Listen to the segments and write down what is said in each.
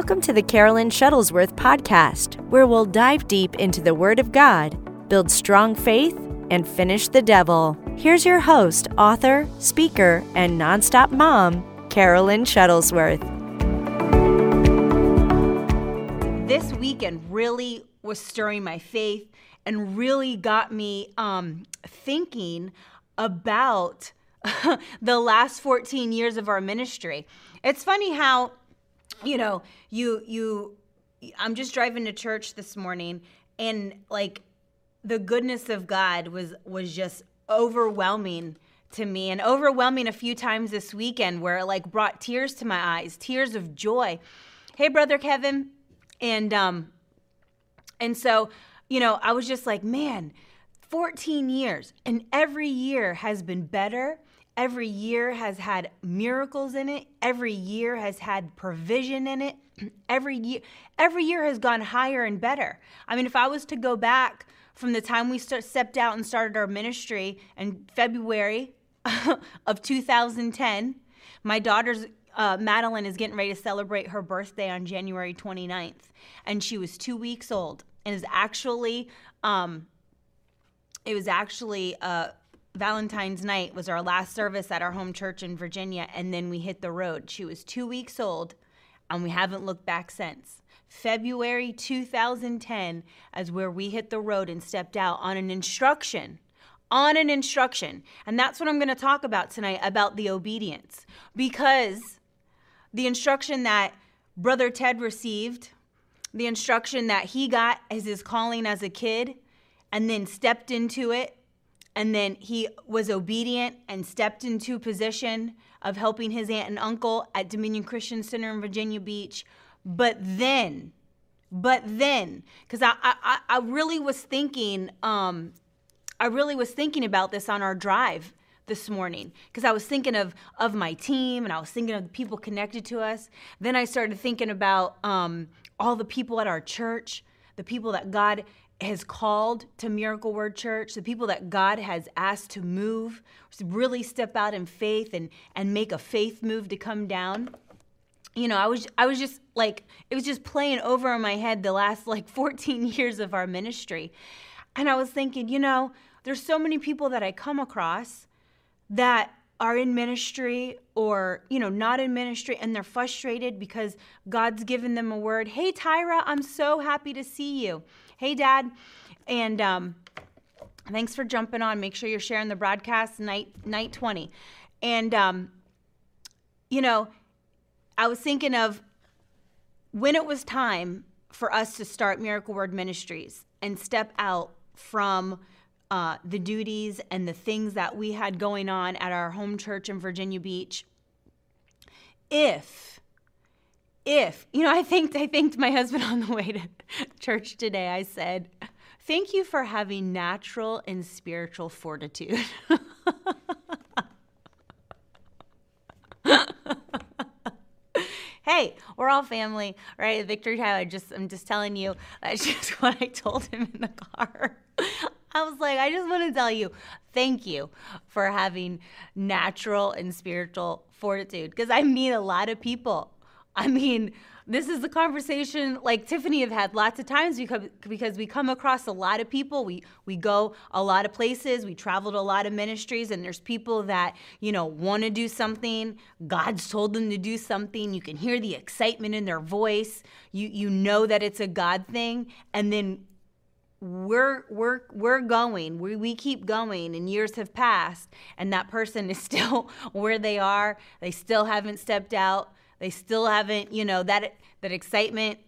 Welcome to the Carolyn Shuttlesworth podcast, where we'll dive deep into the Word of God, build strong faith, and finish the devil. Here's your host, author, speaker, and nonstop mom, Carolyn Shuttlesworth. This weekend really was stirring my faith and really got me um, thinking about the last 14 years of our ministry. It's funny how, you know, you you I'm just driving to church this morning and like the goodness of God was was just overwhelming to me and overwhelming a few times this weekend where it like brought tears to my eyes, tears of joy. Hey brother Kevin, and um and so, you know, I was just like, man, 14 years and every year has been better Every year has had miracles in it. Every year has had provision in it. Every year every year has gone higher and better. I mean, if I was to go back from the time we stepped out and started our ministry in February of 2010, my daughter's uh, Madeline is getting ready to celebrate her birthday on January 29th, and she was two weeks old, and is actually, um, it was actually uh, Valentine's night was our last service at our home church in Virginia, and then we hit the road. She was two weeks old, and we haven't looked back since. February 2010 as where we hit the road and stepped out on an instruction. On an instruction. And that's what I'm going to talk about tonight about the obedience. Because the instruction that Brother Ted received, the instruction that he got as his calling as a kid, and then stepped into it and then he was obedient and stepped into position of helping his aunt and uncle at Dominion Christian Center in Virginia Beach. But then, but then, because I, I, I really was thinking, um, I really was thinking about this on our drive this morning because I was thinking of of my team and I was thinking of the people connected to us. Then I started thinking about um, all the people at our church, the people that God has called to Miracle Word Church, the people that God has asked to move, really step out in faith and and make a faith move to come down. You know, I was I was just like it was just playing over in my head the last like 14 years of our ministry. And I was thinking, you know, there's so many people that I come across that are in ministry or you know not in ministry and they're frustrated because god's given them a word hey tyra i'm so happy to see you hey dad and um, thanks for jumping on make sure you're sharing the broadcast night night 20 and um, you know i was thinking of when it was time for us to start miracle word ministries and step out from uh, the duties and the things that we had going on at our home church in Virginia Beach. If, if, you know, I thanked, I thanked my husband on the way to church today. I said, Thank you for having natural and spiritual fortitude. hey, we're all family, right? Victory Tyler, just I'm just telling you, that's just what I told him in the car. I was like, I just want to tell you, thank you for having natural and spiritual fortitude because I meet a lot of people. I mean, this is the conversation like Tiffany have had lots of times because because we come across a lot of people. We we go a lot of places. We travel to a lot of ministries, and there's people that you know want to do something. God's told them to do something. You can hear the excitement in their voice. You you know that it's a God thing, and then we're we're we're going we, we keep going and years have passed and that person is still where they are they still haven't stepped out they still haven't you know that that excitement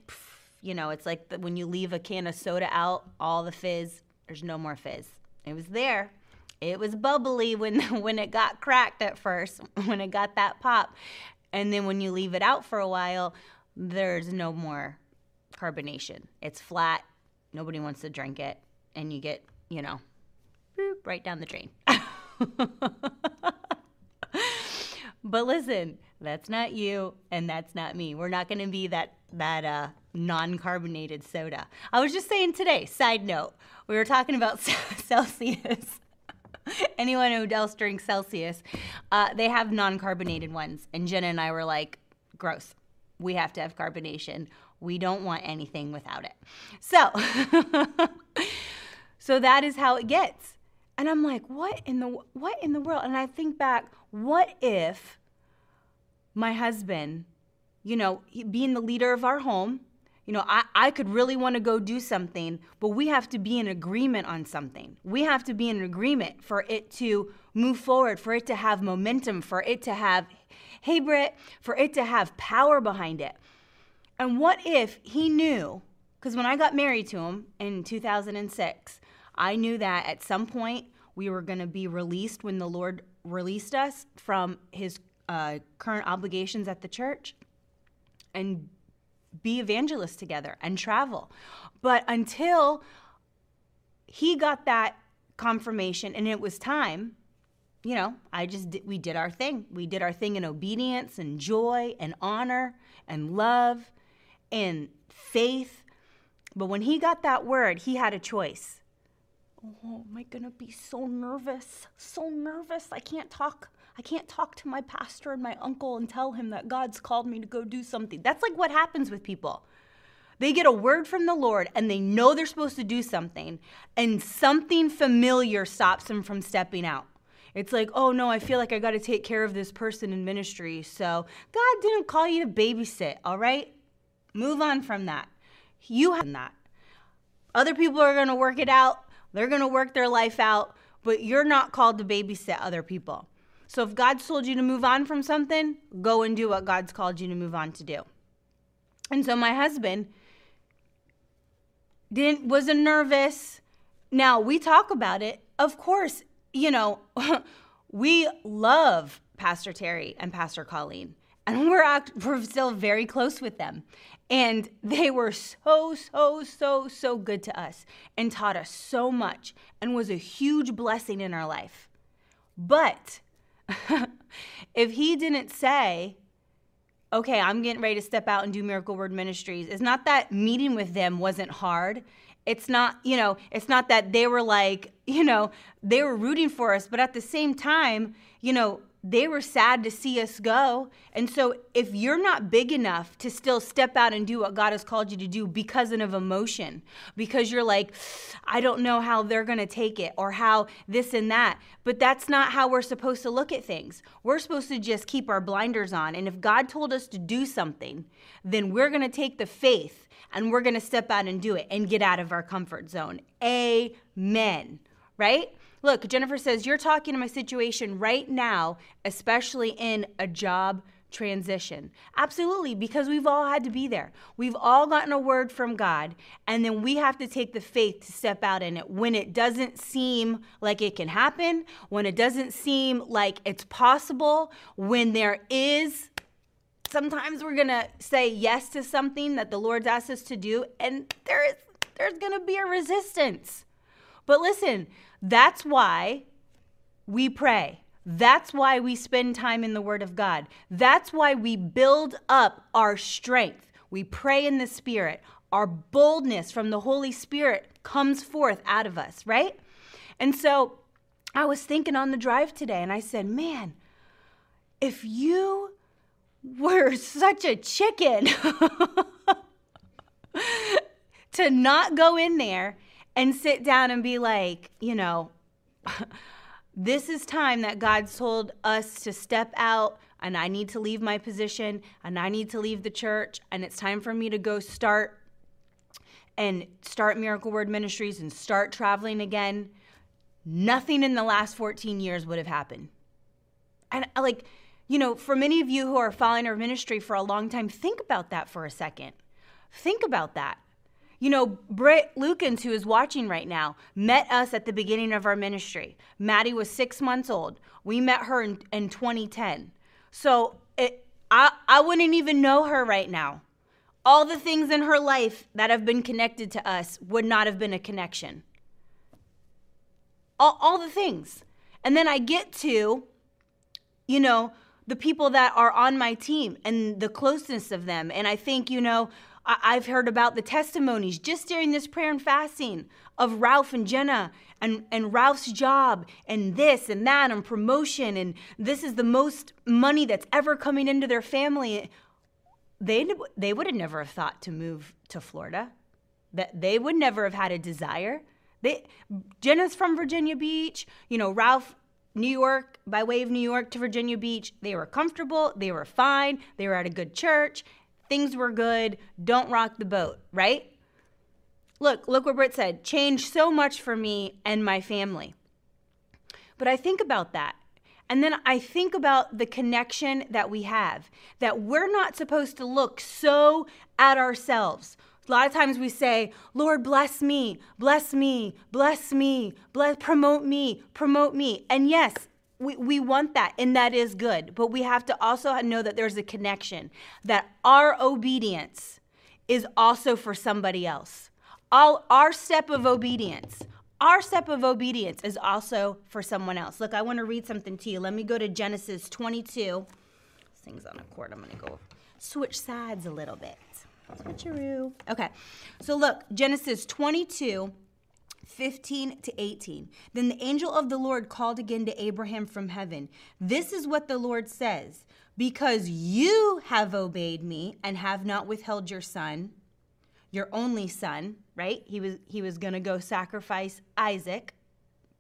you know it's like when you leave a can of soda out all the fizz there's no more fizz. It was there. It was bubbly when when it got cracked at first when it got that pop. And then when you leave it out for a while there's no more carbonation. It's flat. Nobody wants to drink it, and you get, you know, right down the drain. but listen, that's not you, and that's not me. We're not going to be that that uh, non-carbonated soda. I was just saying today. Side note: we were talking about Celsius. Anyone who else drinks Celsius, uh, they have non-carbonated ones, and Jenna and I were like, gross we have to have carbonation. We don't want anything without it. So, so that is how it gets. And I'm like, what in the what in the world? And I think back, what if my husband, you know, being the leader of our home, you know, I, I could really want to go do something, but we have to be in agreement on something. We have to be in agreement for it to move forward, for it to have momentum, for it to have, hey, Britt, for it to have power behind it. And what if he knew? Because when I got married to him in 2006, I knew that at some point we were going to be released when the Lord released us from his uh, current obligations at the church and be evangelists together and travel. But until he got that confirmation and it was time, you know, I just did, we did our thing. We did our thing in obedience and joy and honor and love and faith. But when he got that word, he had a choice. Oh, am I to be so nervous? So nervous. I can't talk. I can't talk to my pastor and my uncle and tell him that God's called me to go do something. That's like what happens with people. They get a word from the Lord and they know they're supposed to do something, and something familiar stops them from stepping out. It's like, oh no, I feel like I got to take care of this person in ministry. So God didn't call you to babysit, all right? Move on from that. You have that. Other people are going to work it out, they're going to work their life out, but you're not called to babysit other people. So if God's told you to move on from something, go and do what God's called you to move on to do. And so my husband didn't wasn't nervous. Now we talk about it. Of course, you know, we love Pastor Terry and Pastor Colleen, and we're act, we're still very close with them. And they were so, so, so, so good to us and taught us so much and was a huge blessing in our life. But if he didn't say, okay, I'm getting ready to step out and do Miracle Word Ministries, it's not that meeting with them wasn't hard. It's not, you know, it's not that they were like, you know, they were rooting for us, but at the same time, you know, they were sad to see us go. And so, if you're not big enough to still step out and do what God has called you to do because of emotion, because you're like, I don't know how they're going to take it or how this and that, but that's not how we're supposed to look at things. We're supposed to just keep our blinders on. And if God told us to do something, then we're going to take the faith and we're going to step out and do it and get out of our comfort zone. Amen. Right? Look, Jennifer says, You're talking to my situation right now, especially in a job transition. Absolutely, because we've all had to be there. We've all gotten a word from God, and then we have to take the faith to step out in it when it doesn't seem like it can happen, when it doesn't seem like it's possible, when there is. Sometimes we're gonna say yes to something that the Lord's asked us to do, and there is there's gonna be a resistance. But listen, that's why we pray. That's why we spend time in the Word of God. That's why we build up our strength. We pray in the Spirit. Our boldness from the Holy Spirit comes forth out of us, right? And so I was thinking on the drive today and I said, man, if you were such a chicken to not go in there and sit down and be like, you know, this is time that God's told us to step out and I need to leave my position and I need to leave the church and it's time for me to go start and start Miracle Word Ministries and start traveling again. Nothing in the last 14 years would have happened. And uh, like, you know, for many of you who are following our ministry for a long time, think about that for a second. Think about that. You know, Britt Lukens, who is watching right now, met us at the beginning of our ministry. Maddie was six months old. We met her in, in 2010. So it, I, I wouldn't even know her right now. All the things in her life that have been connected to us would not have been a connection. All, all the things. And then I get to, you know, the people that are on my team and the closeness of them. And I think, you know, I've heard about the testimonies just during this prayer and fasting of Ralph and Jenna and, and Ralph's job and this and that and promotion and this is the most money that's ever coming into their family. they they would have never have thought to move to Florida. That they would never have had a desire. They Jenna's from Virginia Beach, you know, Ralph New York, by way of New York to Virginia Beach, they were comfortable, they were fine, they were at a good church, things were good, don't rock the boat, right? Look, look what Britt said, changed so much for me and my family. But I think about that. And then I think about the connection that we have, that we're not supposed to look so at ourselves. A lot of times we say, Lord, bless me, bless me, bless me, bless, promote me, promote me. And yes, we, we want that, and that is good. But we have to also know that there's a connection, that our obedience is also for somebody else. All, our step of obedience, our step of obedience is also for someone else. Look, I want to read something to you. Let me go to Genesis 22. This thing's on a cord. I'm going to go switch sides a little bit. Okay. So look, Genesis 22. 15 to 18. Then the angel of the Lord called again to Abraham from heaven. This is what the Lord says Because you have obeyed me and have not withheld your son, your only son, right? He was, he was going to go sacrifice Isaac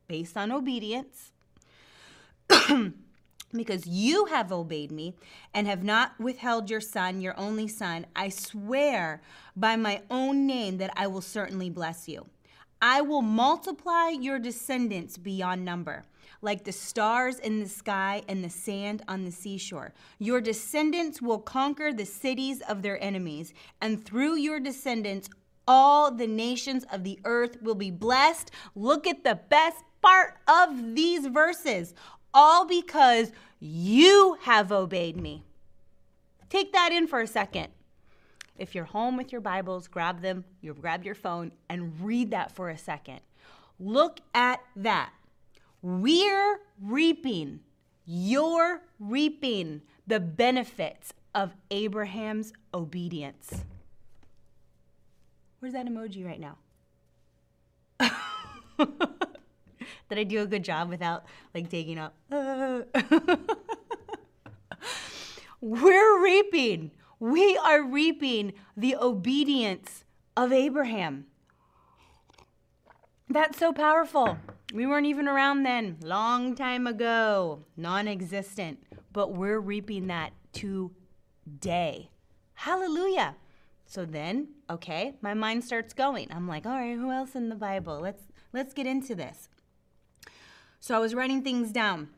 based on obedience. because you have obeyed me and have not withheld your son, your only son, I swear by my own name that I will certainly bless you. I will multiply your descendants beyond number, like the stars in the sky and the sand on the seashore. Your descendants will conquer the cities of their enemies, and through your descendants, all the nations of the earth will be blessed. Look at the best part of these verses all because you have obeyed me. Take that in for a second. If you're home with your Bibles, grab them, you grab your phone and read that for a second. Look at that. We're reaping, you're reaping the benefits of Abraham's obedience. Where's that emoji right now? Did I do a good job without like taking up? We're reaping. We are reaping the obedience of Abraham. That's so powerful. We weren't even around then, long time ago, non existent, but we're reaping that today. Hallelujah. So then, okay, my mind starts going. I'm like, all right, who else in the Bible? Let's let's get into this. So I was writing things down.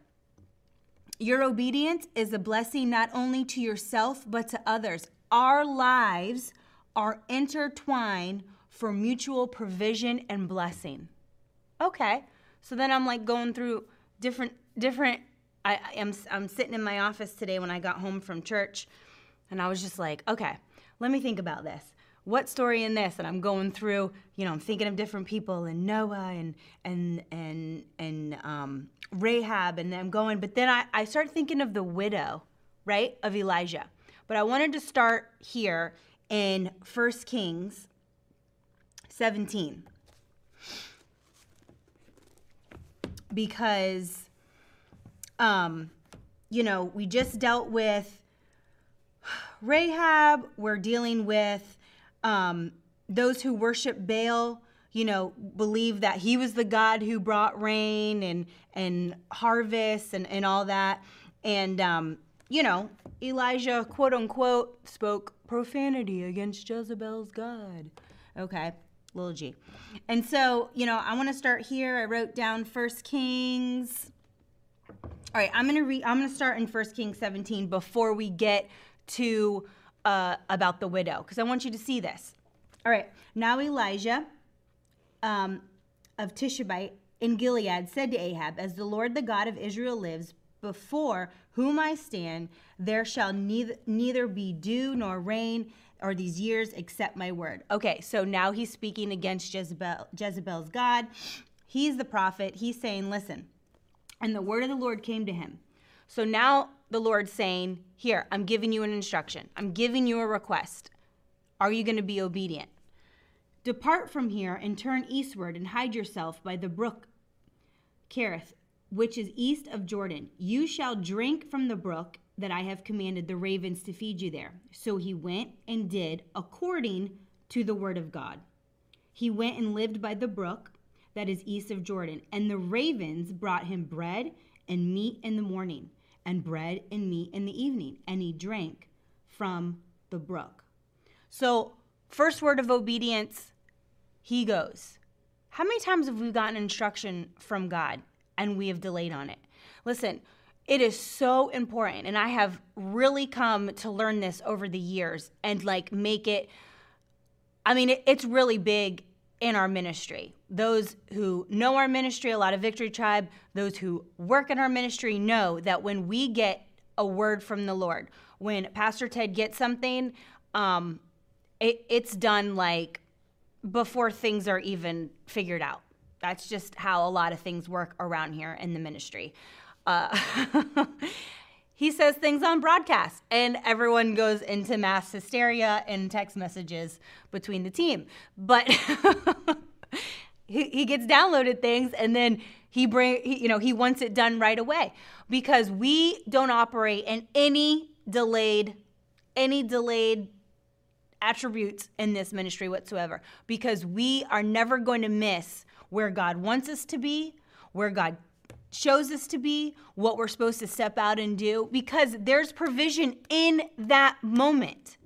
Your obedience is a blessing not only to yourself, but to others. Our lives are intertwined for mutual provision and blessing. Okay. So then I'm like going through different, different. I, am I'm sitting in my office today when I got home from church, and I was just like, okay, let me think about this what story in this? And I'm going through, you know, I'm thinking of different people and Noah and and and and um, Rahab, and I'm going. But then I, I start thinking of the widow, right, of Elijah. But I wanted to start here in First Kings 17 because, um, you know, we just dealt with Rahab. We're dealing with um, those who worship Baal, you know, believe that he was the God who brought rain and and harvest and, and all that. And um, you know, Elijah, quote unquote, spoke profanity against Jezebel's God. Okay, little g. And so, you know, I want to start here. I wrote down First Kings. All right, I'm gonna read. I'm gonna start in First Kings 17 before we get to uh, about the widow because I want you to see this. All right. Now Elijah um, of Tishbite in Gilead said to Ahab, As the Lord the God of Israel lives, before whom I stand, there shall neither, neither be dew nor rain or these years except my word. Okay, so now he's speaking against Jezebel, Jezebel's God. He's the prophet. He's saying, Listen. And the word of the Lord came to him. So now the Lord saying, Here, I'm giving you an instruction, I'm giving you a request. Are you going to be obedient? Depart from here and turn eastward and hide yourself by the brook Kerith, which is east of Jordan. You shall drink from the brook, that I have commanded the ravens to feed you there. So he went and did according to the word of God. He went and lived by the brook that is east of Jordan, and the ravens brought him bread and meat in the morning, and bread and meat in the evening, and he drank from the brook. So, first word of obedience, he goes. How many times have we gotten instruction from God and we have delayed on it? Listen, it is so important. And I have really come to learn this over the years and like make it, I mean, it, it's really big in our ministry. Those who know our ministry, a lot of Victory Tribe, those who work in our ministry know that when we get a word from the Lord, when Pastor Ted gets something, um, it, it's done like before things are even figured out. That's just how a lot of things work around here in the ministry. Uh, he says things on broadcast, and everyone goes into mass hysteria and text messages between the team. But he, he gets downloaded things, and then he bring he, you know he wants it done right away because we don't operate in any delayed any delayed attributes in this ministry whatsoever because we are never going to miss where God wants us to be, where God shows us to be, what we're supposed to step out and do, because there's provision in that moment.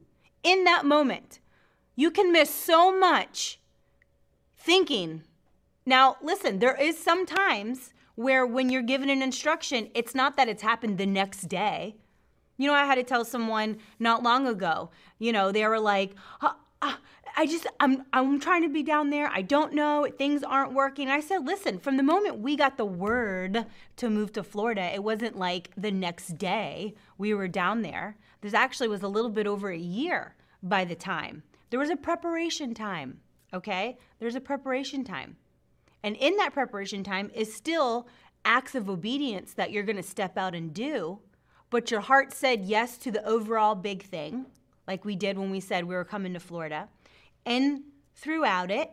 In that moment. You can miss so much thinking. Now, listen, there is sometimes where when you're given an instruction, it's not that it's happened the next day. You know, I had to tell someone not long ago, you know, they were like, ah, I just I'm I'm trying to be down there. I don't know. Things aren't working. I said, "Listen, from the moment we got the word to move to Florida, it wasn't like the next day we were down there. This actually was a little bit over a year by the time. There was a preparation time, okay? There's a preparation time. And in that preparation time is still acts of obedience that you're going to step out and do, but your heart said yes to the overall big thing, like we did when we said we were coming to Florida and throughout it,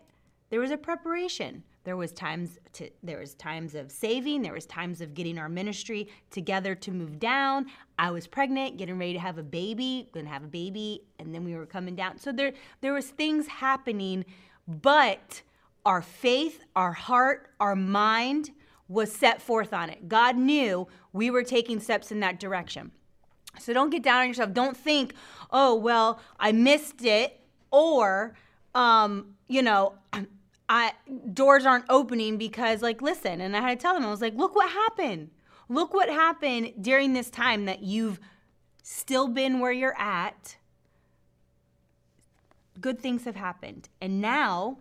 there was a preparation. There was times to there was times of saving, there was times of getting our ministry together to move down. I was pregnant, getting ready to have a baby, to have a baby, and then we were coming down. So there there was things happening, but our faith, our heart, our mind was set forth on it. God knew we were taking steps in that direction. So don't get down on yourself. Don't think, "Oh, well, I missed it." Or um, you know, I doors aren't opening because like listen, and I had to tell them I was like, look what happened. Look what happened during this time that you've still been where you're at. Good things have happened. And now,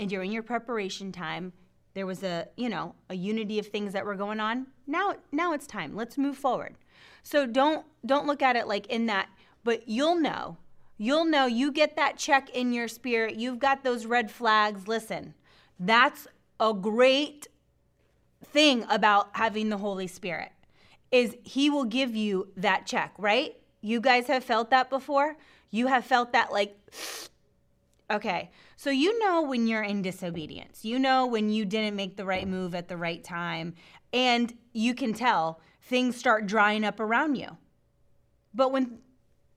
and during your preparation time, there was a, you know, a unity of things that were going on. Now now it's time. Let's move forward. So don't don't look at it like in that, but you'll know You'll know you get that check in your spirit. You've got those red flags. Listen, that's a great thing about having the Holy Spirit is he will give you that check, right? You guys have felt that before? You have felt that like Okay. So you know when you're in disobedience. You know when you didn't make the right move at the right time and you can tell things start drying up around you. But when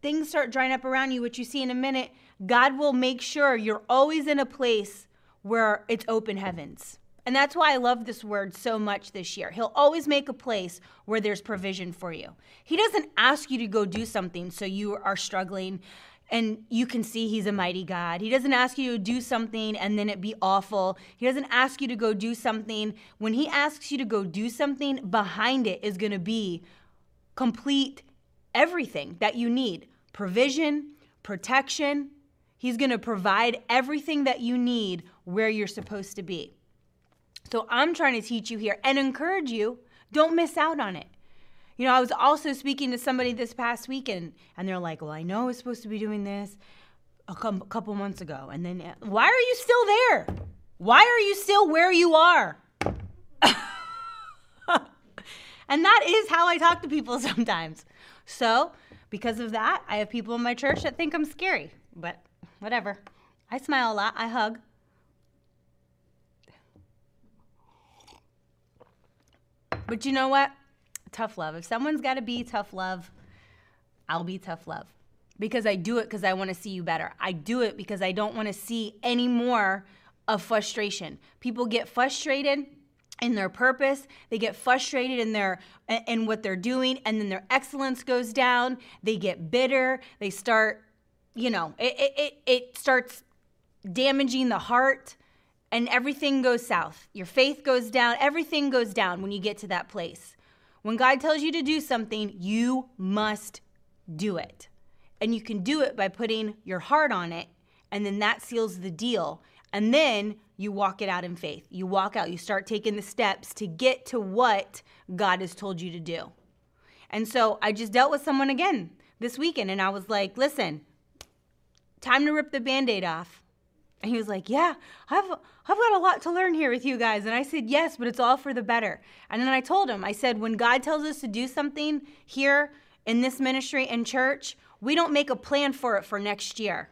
things start drying up around you, which you see in a minute, God will make sure you're always in a place where it's open heavens. And that's why I love this word so much this year. He'll always make a place where there's provision for you. He doesn't ask you to go do something so you are struggling and you can see he's a mighty God. He doesn't ask you to do something and then it be awful. He doesn't ask you to go do something. When he asks you to go do something, behind it is going to be complete everything that you need provision, protection. He's going to provide everything that you need where you're supposed to be. So I'm trying to teach you here and encourage you don't miss out on it. You know, I was also speaking to somebody this past weekend, and they're like, Well, I know I was supposed to be doing this a couple months ago. And then, uh, why are you still there? Why are you still where you are? and that is how I talk to people sometimes. So, because of that, I have people in my church that think I'm scary, but whatever. I smile a lot, I hug. But you know what? Tough love. If someone's got to be tough love, I'll be tough love because I do it because I want to see you better. I do it because I don't want to see any more of frustration. People get frustrated in their purpose. They get frustrated in their in what they're doing and then their excellence goes down. They get bitter. They start you know it it, it starts damaging the heart and everything goes south. Your faith goes down. Everything goes down when you get to that place. When god tells you to do something you must do it. And you can do it by putting your heart on it and then that seals the deal. And then you walk it out in faith. You walk out, you start taking the steps to get to what God has told you to do. And so I just dealt with someone again this weekend and I was like, listen, time to rip the band aid off. And he was like, yeah, I've, I've got a lot to learn here with you guys. And I said, yes, but it's all for the better. And then I told him, I said, when God tells us to do something here in this ministry and church, we don't make a plan for it for next year.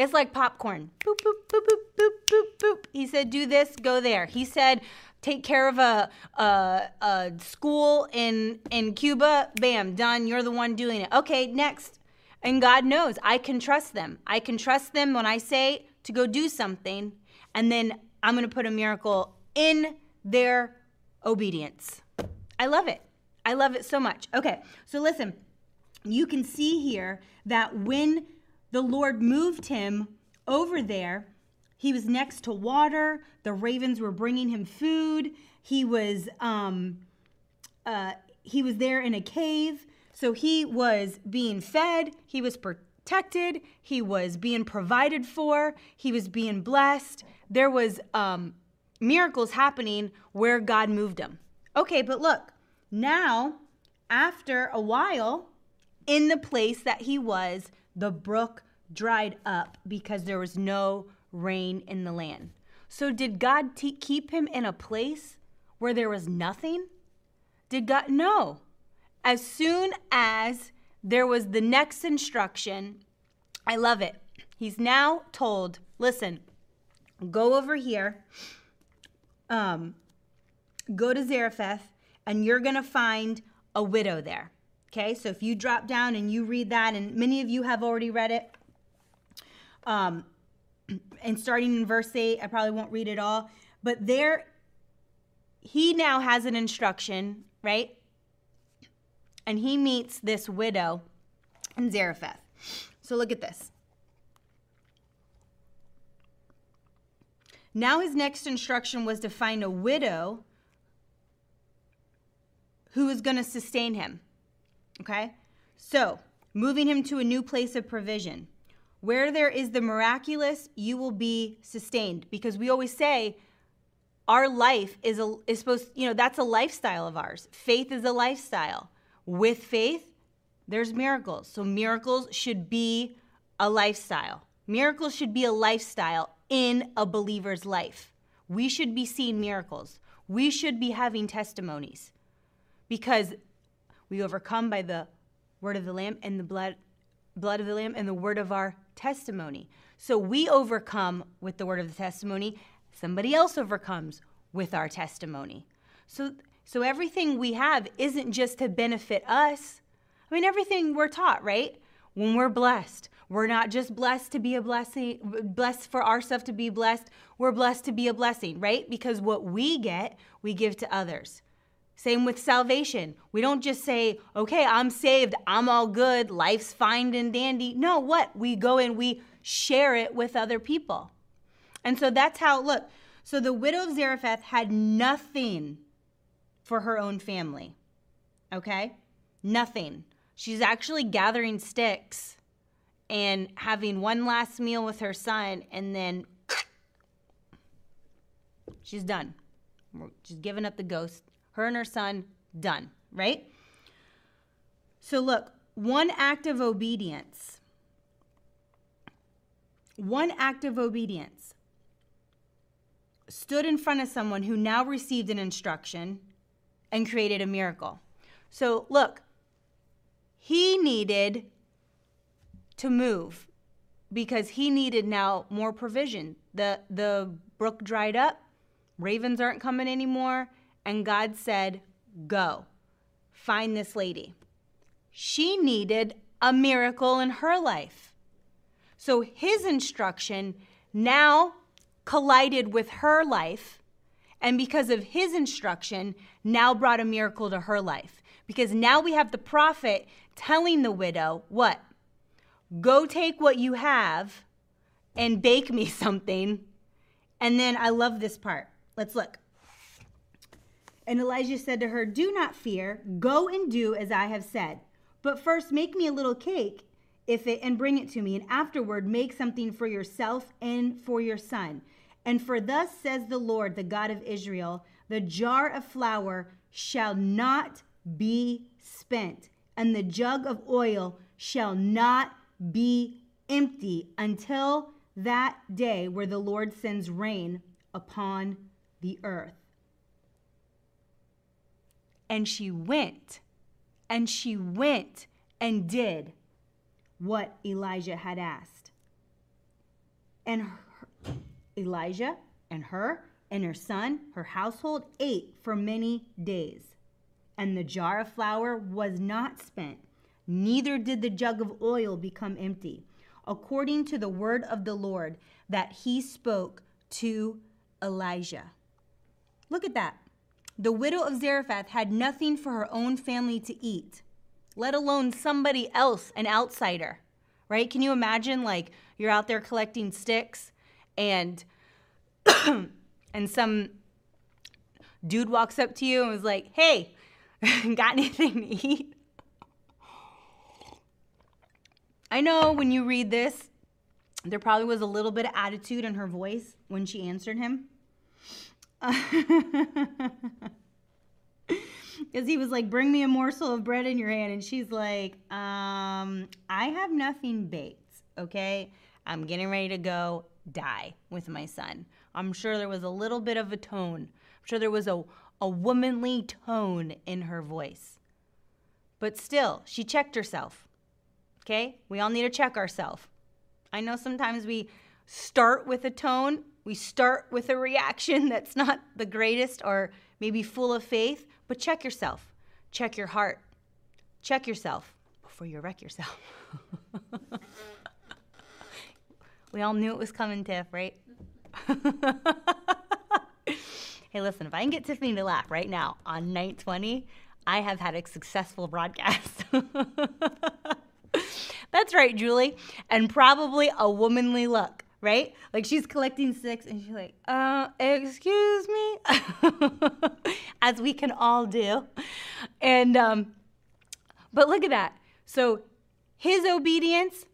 It's like popcorn. Boop, boop, boop, boop, boop, boop, boop. He said, do this, go there. He said, take care of a, a, a school in, in Cuba. Bam, done. You're the one doing it. Okay, next. And God knows I can trust them. I can trust them when I say to go do something, and then I'm going to put a miracle in their obedience. I love it. I love it so much. Okay, so listen, you can see here that when the Lord moved him over there. He was next to water. The ravens were bringing him food. He was um, uh, he was there in a cave, so he was being fed. He was protected. He was being provided for. He was being blessed. There was um, miracles happening where God moved him. Okay, but look now, after a while, in the place that he was, the brook dried up because there was no rain in the land. So, did God keep him in a place where there was nothing? Did God? No. As soon as there was the next instruction, I love it. He's now told, listen, go over here, um, go to Zarephath, and you're going to find a widow there. Okay, so if you drop down and you read that, and many of you have already read it, um, and starting in verse 8, I probably won't read it all, but there, he now has an instruction, right? And he meets this widow in Zarephath. So look at this. Now his next instruction was to find a widow who was going to sustain him. Okay? So, moving him to a new place of provision. Where there is the miraculous, you will be sustained. Because we always say our life is, a, is supposed, you know, that's a lifestyle of ours. Faith is a lifestyle. With faith, there's miracles. So miracles should be a lifestyle. Miracles should be a lifestyle in a believer's life. We should be seeing miracles. We should be having testimonies because we overcome by the word of the Lamb and the blood, blood of the Lamb and the word of our testimony. So we overcome with the word of the testimony. Somebody else overcomes with our testimony. So, so everything we have isn't just to benefit us. I mean, everything we're taught, right? When we're blessed, we're not just blessed to be a blessing, blessed for ourselves to be blessed. We're blessed to be a blessing, right? Because what we get, we give to others. Same with salvation. We don't just say, okay, I'm saved, I'm all good, life's fine and dandy. No, what? We go and we share it with other people. And so that's how, look, so the widow of Zarephath had nothing for her own family. Okay? Nothing. She's actually gathering sticks and having one last meal with her son, and then she's done. She's giving up the ghost her and her son, done, right? So look, one act of obedience, one act of obedience stood in front of someone who now received an instruction and created a miracle. So look, he needed to move because he needed now more provision. The the brook dried up, ravens aren't coming anymore. And God said, Go, find this lady. She needed a miracle in her life. So his instruction now collided with her life, and because of his instruction, now brought a miracle to her life. Because now we have the prophet telling the widow, What? Go take what you have and bake me something. And then I love this part. Let's look. And Elijah said to her, Do not fear. Go and do as I have said. But first, make me a little cake, if it, and bring it to me. And afterward, make something for yourself and for your son. And for thus says the Lord, the God of Israel, the jar of flour shall not be spent, and the jug of oil shall not be empty until that day where the Lord sends rain upon the earth. And she went, and she went and did what Elijah had asked. And her, Elijah and her and her son, her household, ate for many days. And the jar of flour was not spent, neither did the jug of oil become empty, according to the word of the Lord that he spoke to Elijah. Look at that. The widow of Zarephath had nothing for her own family to eat, let alone somebody else, an outsider, right? Can you imagine like you're out there collecting sticks and and some dude walks up to you and was like, "Hey, got anything to eat?" I know when you read this, there probably was a little bit of attitude in her voice when she answered him. Because he was like, Bring me a morsel of bread in your hand. And she's like, um, I have nothing baked, okay? I'm getting ready to go die with my son. I'm sure there was a little bit of a tone. I'm sure there was a, a womanly tone in her voice. But still, she checked herself. Okay? We all need to check ourselves. I know sometimes we start with a tone, we start with a reaction that's not the greatest or maybe full of faith, but check yourself. Check your heart. Check yourself before you wreck yourself. we all knew it was coming, Tiff, right? hey, listen, if I can get Tiffany to laugh right now on night 20, I have had a successful broadcast. That's right, Julie. And probably a womanly look, right? Like she's collecting sticks and she's like, uh, excuse me, as we can all do. And, um, but look at that. So his obedience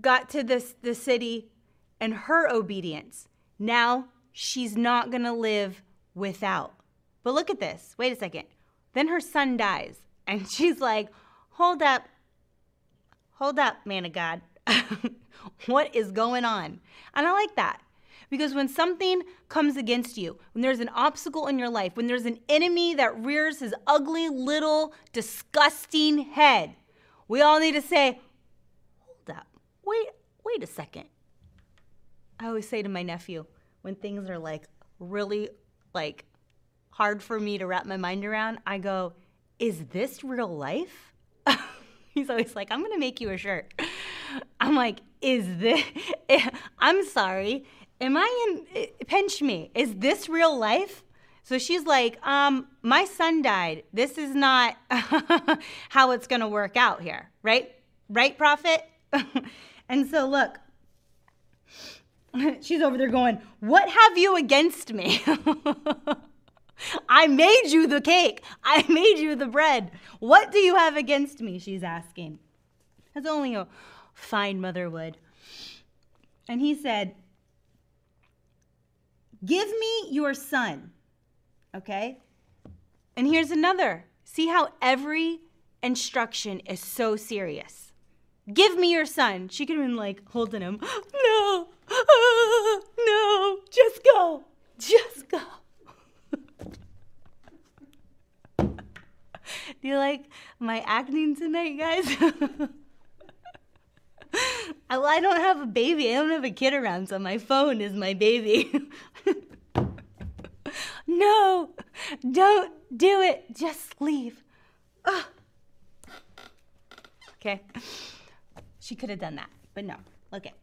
got to this, the city and her obedience. Now she's not going to live without. But look at this. Wait a second. Then her son dies. And she's like, hold up. Hold up, man of God. what is going on? And I like that. Because when something comes against you, when there's an obstacle in your life, when there's an enemy that rears his ugly little disgusting head, we all need to say, hold up, wait, wait a second. I always say to my nephew when things are like really like hard for me to wrap my mind around, I go, "Is this real life?" He's always like, "I'm to make you a shirt." I'm like, "Is this I'm sorry. Am I in pinch me? Is this real life?" So she's like, um, my son died. This is not how it's going to work out here, right? Right, prophet? and so look, She's over there going, What have you against me? I made you the cake. I made you the bread. What do you have against me? She's asking. As only a fine mother would. And he said, Give me your son. Okay? And here's another. See how every instruction is so serious. Give me your son. She could have been like holding him. No, ah, no, just go. Just go. Do you like my acting tonight, guys? I, well, I don't have a baby. I don't have a kid around, so my phone is my baby. no, don't do it. Just leave. Ugh. Okay. She could have done that, but no. Look at.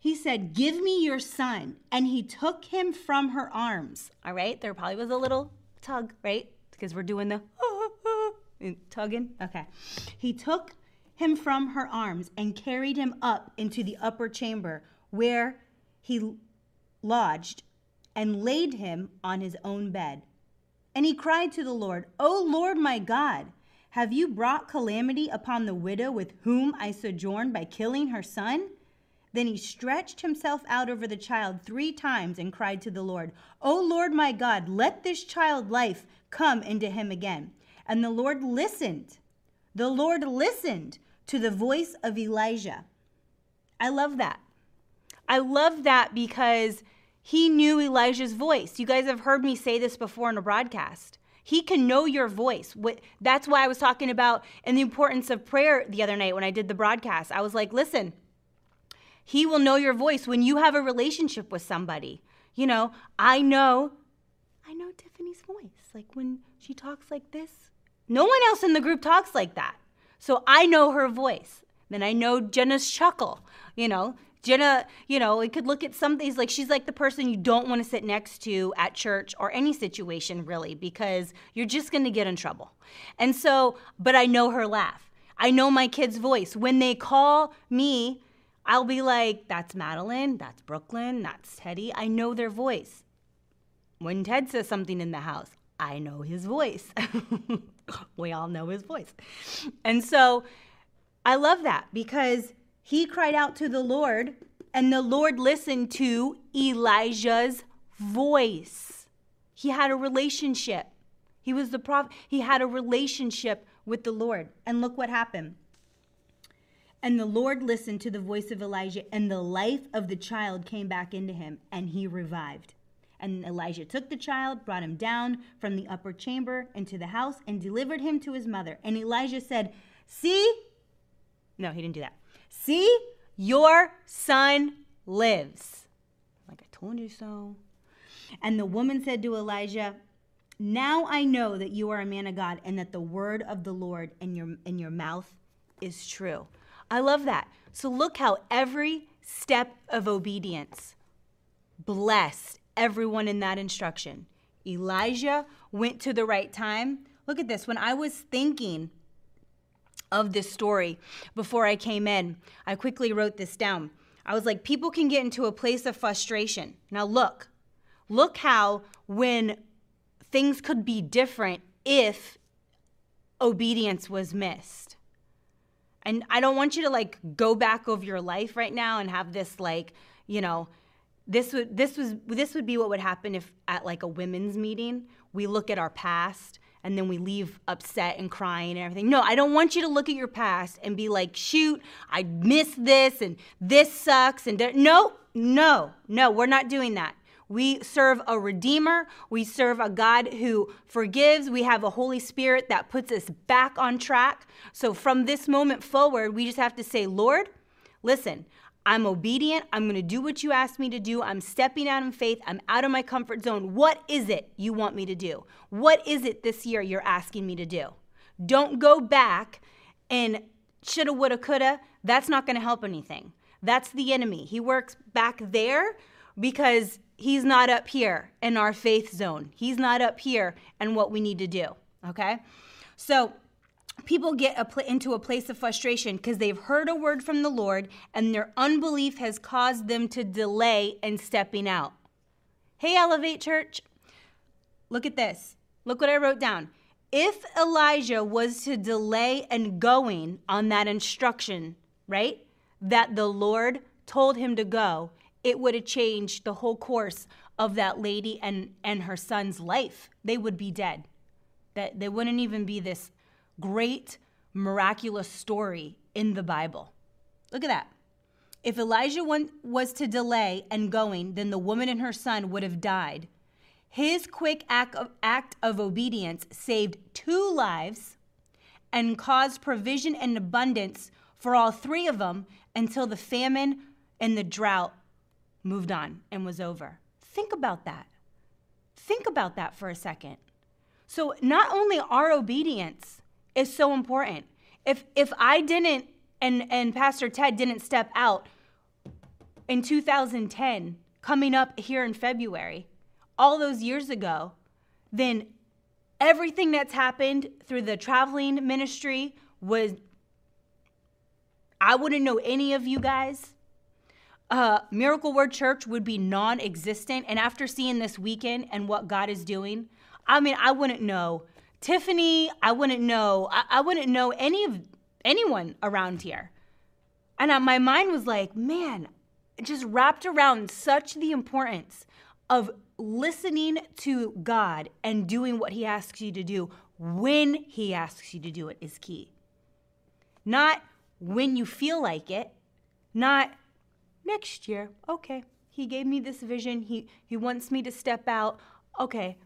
He said, Give me your son. And he took him from her arms. All right. There probably was a little tug, right? Because we're doing the tugging. Okay. He took him from her arms and carried him up into the upper chamber where he lodged and laid him on his own bed. And he cried to the Lord, O Lord my God, have you brought calamity upon the widow with whom I sojourn by killing her son? Then he stretched himself out over the child three times and cried to the Lord, O Lord my God, let this child life come into him again. And the Lord listened. The Lord listened to the voice of Elijah. I love that. I love that because he knew Elijah's voice. You guys have heard me say this before in a broadcast. He can know your voice. That's why I was talking about and the importance of prayer the other night when I did the broadcast. I was like, listen, he will know your voice when you have a relationship with somebody. You know, I know, I know Tiffany's voice. Like when she talks like this, no one else in the group talks like that. So I know her voice. Then I know Jenna's chuckle. You know, Jenna, you know, it could look at some things like she's like the person you don't want to sit next to at church or any situation really because you're just going to get in trouble. And so, but I know her laugh. I know my kid's voice. When they call me, I'll be like, that's Madeline, that's Brooklyn, that's Teddy. I know their voice. When Ted says something in the house, I know his voice. we all know his voice. And so I love that because he cried out to the Lord, and the Lord listened to Elijah's voice. He had a relationship. He was the prophet. He had a relationship with the Lord. And look what happened. And the Lord listened to the voice of Elijah, and the life of the child came back into him, and he revived. And Elijah took the child, brought him down from the upper chamber into the house, and delivered him to his mother. And Elijah said, See? No, he didn't do that. See, your son lives. Like I told you so. And the woman said to Elijah, Now I know that you are a man of God and that the word of the Lord in your, in your mouth is true. I love that. So look how every step of obedience blessed everyone in that instruction. Elijah went to the right time. Look at this. When I was thinking of this story before I came in. I quickly wrote this down. I was like, people can get into a place of frustration. Now, look, look how when things could be different if obedience was missed. And I don't want you to like go back over your life right now and have this like, you know, this would this was this would be what would happen if at like a women's meeting we look at our past and then we leave upset and crying and everything. No, I don't want you to look at your past and be like, shoot, I missed this and this sucks. And no, no, no, we're not doing that. We serve a Redeemer. We serve a God who forgives. We have a Holy Spirit that puts us back on track. So from this moment forward, we just have to say, Lord, listen, I'm obedient. I'm going to do what you asked me to do. I'm stepping out in faith. I'm out of my comfort zone. What is it you want me to do? What is it this year you're asking me to do? Don't go back and shoulda, woulda, coulda. That's not going to help anything. That's the enemy. He works back there because he's not up here in our faith zone. He's not up here and what we need to do. Okay? So, people get a pl- into a place of frustration because they've heard a word from the Lord and their unbelief has caused them to delay in stepping out. Hey, Elevate Church, look at this. Look what I wrote down. If Elijah was to delay and going on that instruction, right, that the Lord told him to go, it would have changed the whole course of that lady and, and her son's life. They would be dead. That they wouldn't even be this great, miraculous story in the Bible. Look at that. If Elijah was to delay and going, then the woman and her son would have died. His quick act of, act of obedience saved two lives and caused provision and abundance for all three of them until the famine and the drought moved on and was over. Think about that. Think about that for a second. So, not only our obedience is so important. If if I didn't and and Pastor Ted didn't step out in 2010, coming up here in February, all those years ago, then everything that's happened through the traveling ministry was I wouldn't know any of you guys. Uh, Miracle Word Church would be non existent. And after seeing this weekend and what God is doing, I mean, I wouldn't know Tiffany. I wouldn't know. I, I wouldn't know any of anyone around here. And I, my mind was like, man, just wrapped around such the importance of listening to God and doing what He asks you to do when He asks you to do it is key. Not when you feel like it, not next year. Okay, He gave me this vision. He, he wants me to step out. Okay,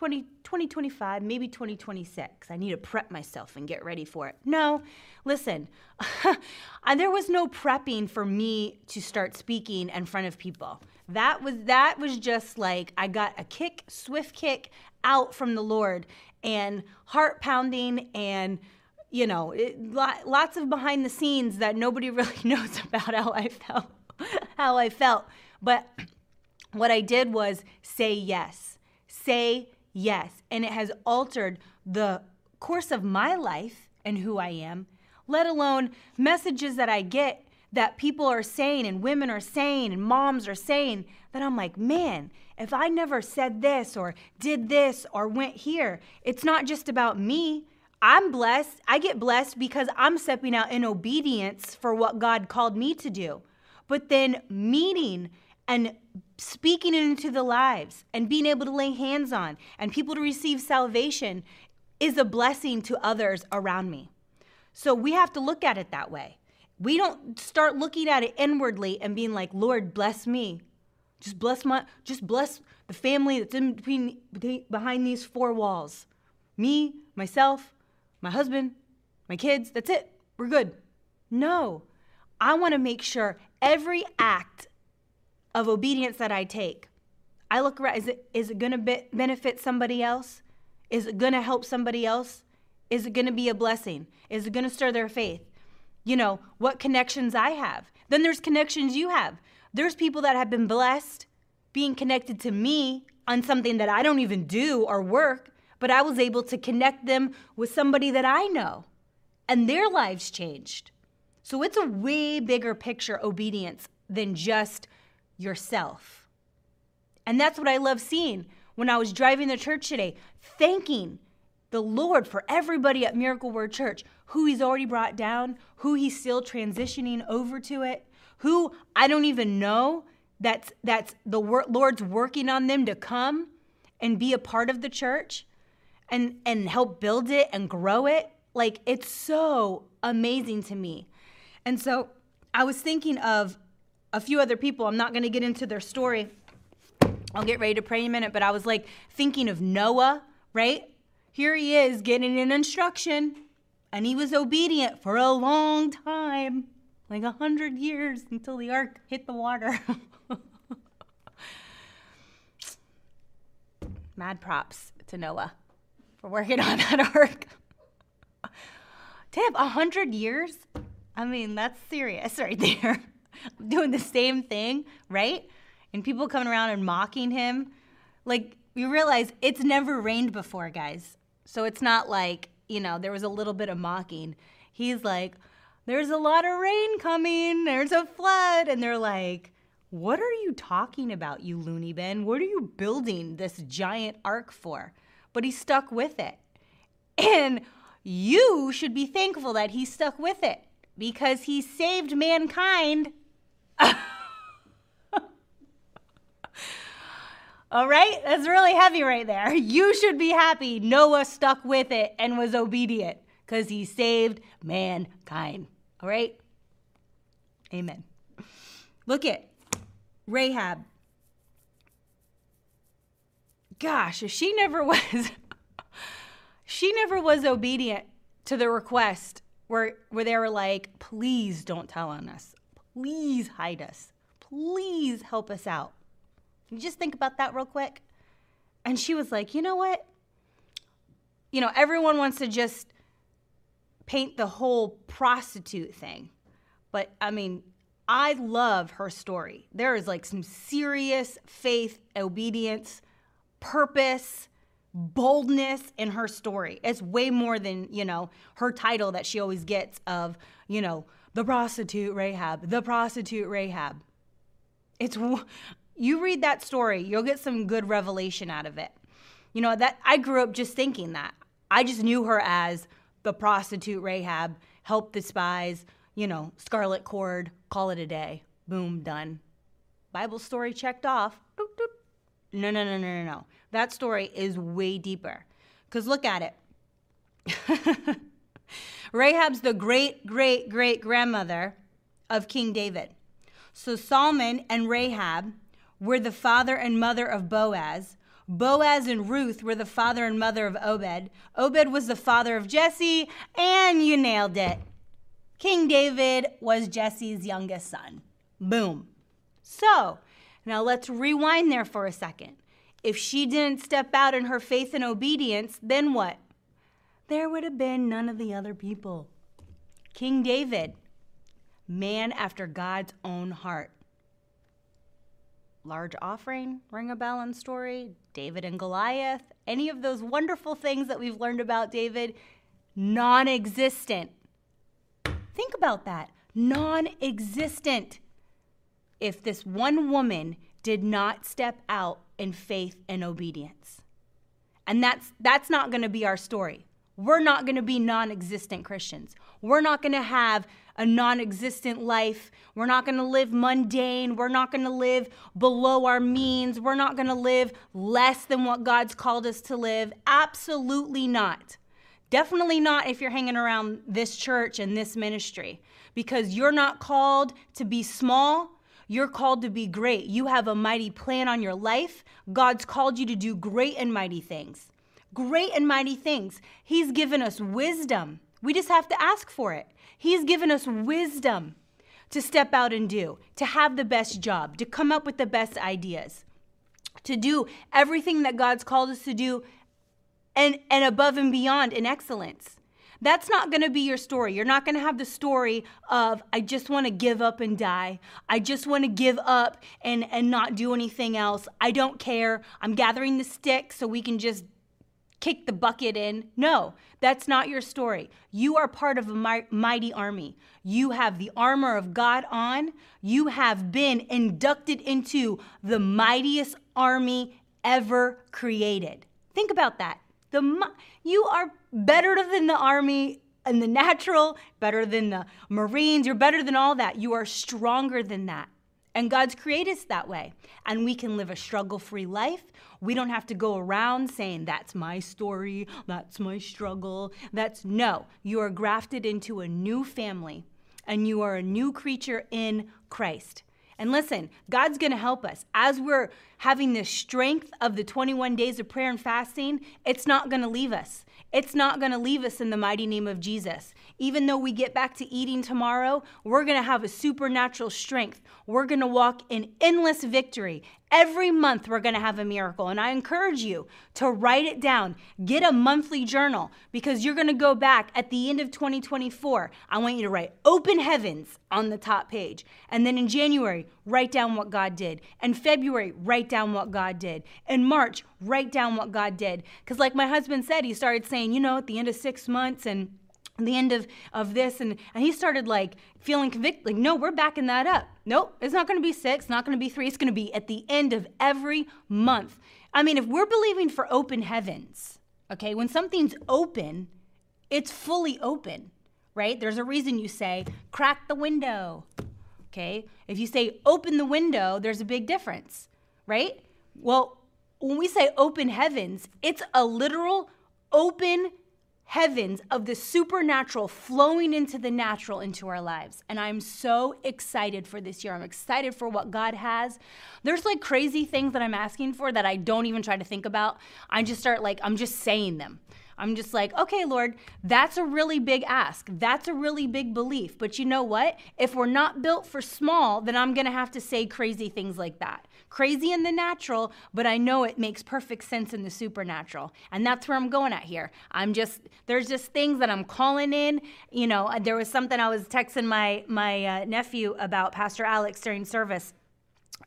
20, 2025, maybe 2026. I need to prep myself and get ready for it. No, listen, there was no prepping for me to start speaking in front of people. That was that was just like I got a kick, swift kick out from the Lord and heart pounding and you know, it, lots of behind the scenes that nobody really knows about how I felt. how I felt. But what I did was say yes. Say Yes, and it has altered the course of my life and who I am, let alone messages that I get that people are saying and women are saying and moms are saying that I'm like, man, if I never said this or did this or went here, it's not just about me. I'm blessed. I get blessed because I'm stepping out in obedience for what God called me to do. But then meeting and speaking into the lives and being able to lay hands on and people to receive salvation is a blessing to others around me. So we have to look at it that way. We don't start looking at it inwardly and being like, Lord, bless me. Just bless my just bless the family that's in between behind these four walls. Me, myself, my husband, my kids, that's it. We're good. No. I want to make sure every act of obedience that I take, I look around, is it, is it going to be, benefit somebody else? Is it going to help somebody else? Is it going to be a blessing? Is it going to stir their faith? You know, what connections I have. Then there's connections you have. There's people that have been blessed being connected to me on something that I don't even do or work, but I was able to connect them with somebody that I know and their lives changed. So it's a way bigger picture obedience than just yourself. And that's what I love seeing when I was driving the church today, thanking the Lord for everybody at Miracle Word Church, who He's already brought down, who He's still transitioning over to it, who I don't even know that's that's the Lord's working on them to come and be a part of the church and and help build it and grow it. Like it's so amazing to me. And so I was thinking of a few other people. I'm not going to get into their story. I'll get ready to pray in a minute, but I was like thinking of Noah, right? Here he is getting an instruction, and he was obedient for a long time like a hundred years until the ark hit the water. Mad props to Noah for working on that ark. to have a hundred years, I mean, that's serious right there. doing the same thing, right? And people coming around and mocking him. Like, you realize it's never rained before, guys. So it's not like, you know, there was a little bit of mocking. He's like, there's a lot of rain coming, there's a flood. And they're like, what are you talking about, you loony bin? What are you building this giant ark for? But he stuck with it. And you should be thankful that he stuck with it because he saved mankind All right? That's really heavy right there. You should be happy Noah stuck with it and was obedient because he saved mankind. All right? Amen. Look at Rahab. Gosh, she never was she never was obedient to the request where where they were like, "Please don't tell on us. Please hide us. Please help us out." You just think about that real quick. And she was like, you know what? You know, everyone wants to just paint the whole prostitute thing. But I mean, I love her story. There is like some serious faith, obedience, purpose, boldness in her story. It's way more than, you know, her title that she always gets of, you know, the prostitute Rahab, the prostitute Rahab. It's you read that story, you'll get some good revelation out of it. You know, that I grew up just thinking that. I just knew her as the prostitute Rahab, help the spies, you know, scarlet cord, call it a day. Boom, done. Bible story checked off. No, no, no, no, no, no. That story is way deeper. Because look at it. Rahab's the great, great, great grandmother of King David. So Solomon and Rahab were the father and mother of Boaz. Boaz and Ruth were the father and mother of Obed. Obed was the father of Jesse, and you nailed it. King David was Jesse's youngest son. Boom. So, now let's rewind there for a second. If she didn't step out in her faith and obedience, then what? There would have been none of the other people. King David, man after God's own heart. Large offering, ring a bell in story, David and Goliath, any of those wonderful things that we've learned about David, non existent. Think about that non existent. If this one woman did not step out in faith and obedience. And that's that's not going to be our story. We're not going to be non-existent Christians. We're not going to have a non-existent life. We're not going to live mundane. We're not going to live below our means. We're not going to live less than what God's called us to live. Absolutely not. Definitely not if you're hanging around this church and this ministry because you're not called to be small. You're called to be great. You have a mighty plan on your life. God's called you to do great and mighty things. Great and mighty things. He's given us wisdom. We just have to ask for it. He's given us wisdom to step out and do, to have the best job, to come up with the best ideas, to do everything that God's called us to do and, and above and beyond in excellence. That's not going to be your story. You're not going to have the story of, I just want to give up and die. I just want to give up and, and not do anything else. I don't care. I'm gathering the sticks so we can just kick the bucket in. No, that's not your story. You are part of a mighty army. You have the armor of God on. You have been inducted into the mightiest army ever created. Think about that. The you are better than the army and the natural, better than the Marines. You're better than all that. You are stronger than that. And God's created us that way. And we can live a struggle free life. We don't have to go around saying, that's my story, that's my struggle. That's no, you are grafted into a new family and you are a new creature in Christ. And listen, God's to help us. As we're having the strength of the 21 days of prayer and fasting, it's not going to leave us. It's not going to leave us in the mighty name of Jesus. Even though we get back to eating tomorrow, we're going to have a supernatural strength. We're going to walk in endless victory. Every month, we're going to have a miracle. And I encourage you to write it down. Get a monthly journal because you're going to go back at the end of 2024. I want you to write open heavens on the top page. And then in January, write down what God did. And February, write down what God did. And March, write down what God did. Because, like my husband said, he started saying, you know, at the end of six months and the end of, of this and, and he started like feeling convicted like no we're backing that up nope it's not going to be six not going to be three it's going to be at the end of every month i mean if we're believing for open heavens okay when something's open it's fully open right there's a reason you say crack the window okay if you say open the window there's a big difference right well when we say open heavens, it's a literal open heavens of the supernatural flowing into the natural into our lives. And I'm so excited for this year. I'm excited for what God has. There's like crazy things that I'm asking for that I don't even try to think about. I just start like, I'm just saying them. I'm just like, okay, Lord, that's a really big ask. That's a really big belief. But you know what? If we're not built for small, then I'm going to have to say crazy things like that. Crazy in the natural, but I know it makes perfect sense in the supernatural. And that's where I'm going at here. I'm just, there's just things that I'm calling in. You know, there was something I was texting my, my uh, nephew about Pastor Alex during service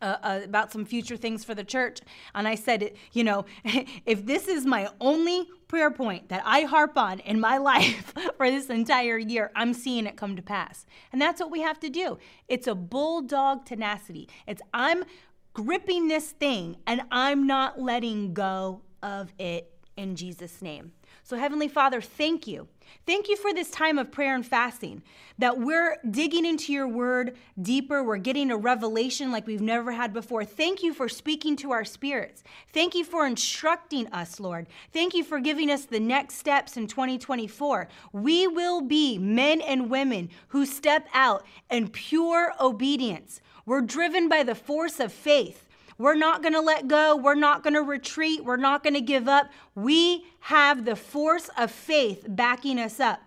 uh, uh, about some future things for the church. And I said, you know, if this is my only prayer point that I harp on in my life for this entire year, I'm seeing it come to pass. And that's what we have to do. It's a bulldog tenacity. It's I'm gripping this thing and I'm not letting go of it in Jesus' name. So, Heavenly Father, thank you. Thank you for this time of prayer and fasting, that we're digging into your word deeper. We're getting a revelation like we've never had before. Thank you for speaking to our spirits. Thank you for instructing us, Lord. Thank you for giving us the next steps in 2024. We will be men and women who step out in pure obedience. We're driven by the force of faith. We're not going to let go. We're not going to retreat. We're not going to give up. We have the force of faith backing us up.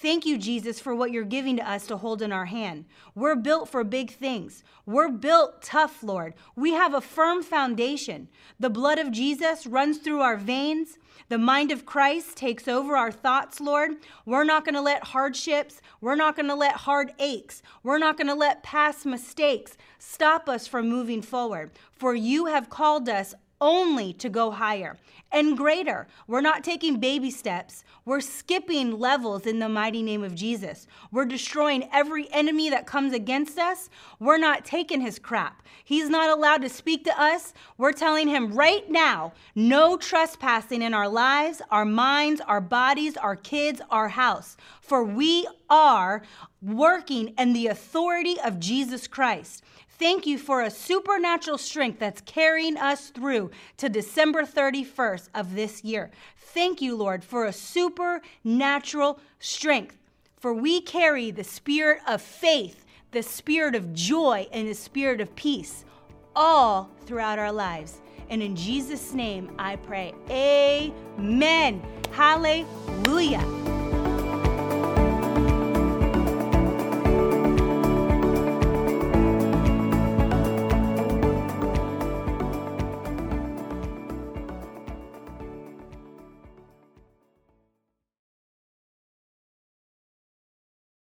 Thank you, Jesus, for what you're giving to us to hold in our hand. We're built for big things. We're built tough, Lord. We have a firm foundation. The blood of Jesus runs through our veins. The mind of Christ takes over our thoughts, Lord. We're not going to let hardships, we're not going to let hard aches, we're not going to let past mistakes stop us from moving forward. For you have called us only to go higher and greater. We're not taking baby steps. We're skipping levels in the mighty name of Jesus. We're destroying every enemy that comes against us. We're not taking his crap. He's not allowed to speak to us. We're telling him right now no trespassing in our lives, our minds, our bodies, our kids, our house. For we are working in the authority of Jesus Christ. Thank you for a supernatural strength that's carrying us through to December 31st of this year. Thank you, Lord, for a supernatural strength. For we carry the spirit of faith, the spirit of joy, and the spirit of peace all throughout our lives. And in Jesus' name I pray. Amen. Hallelujah.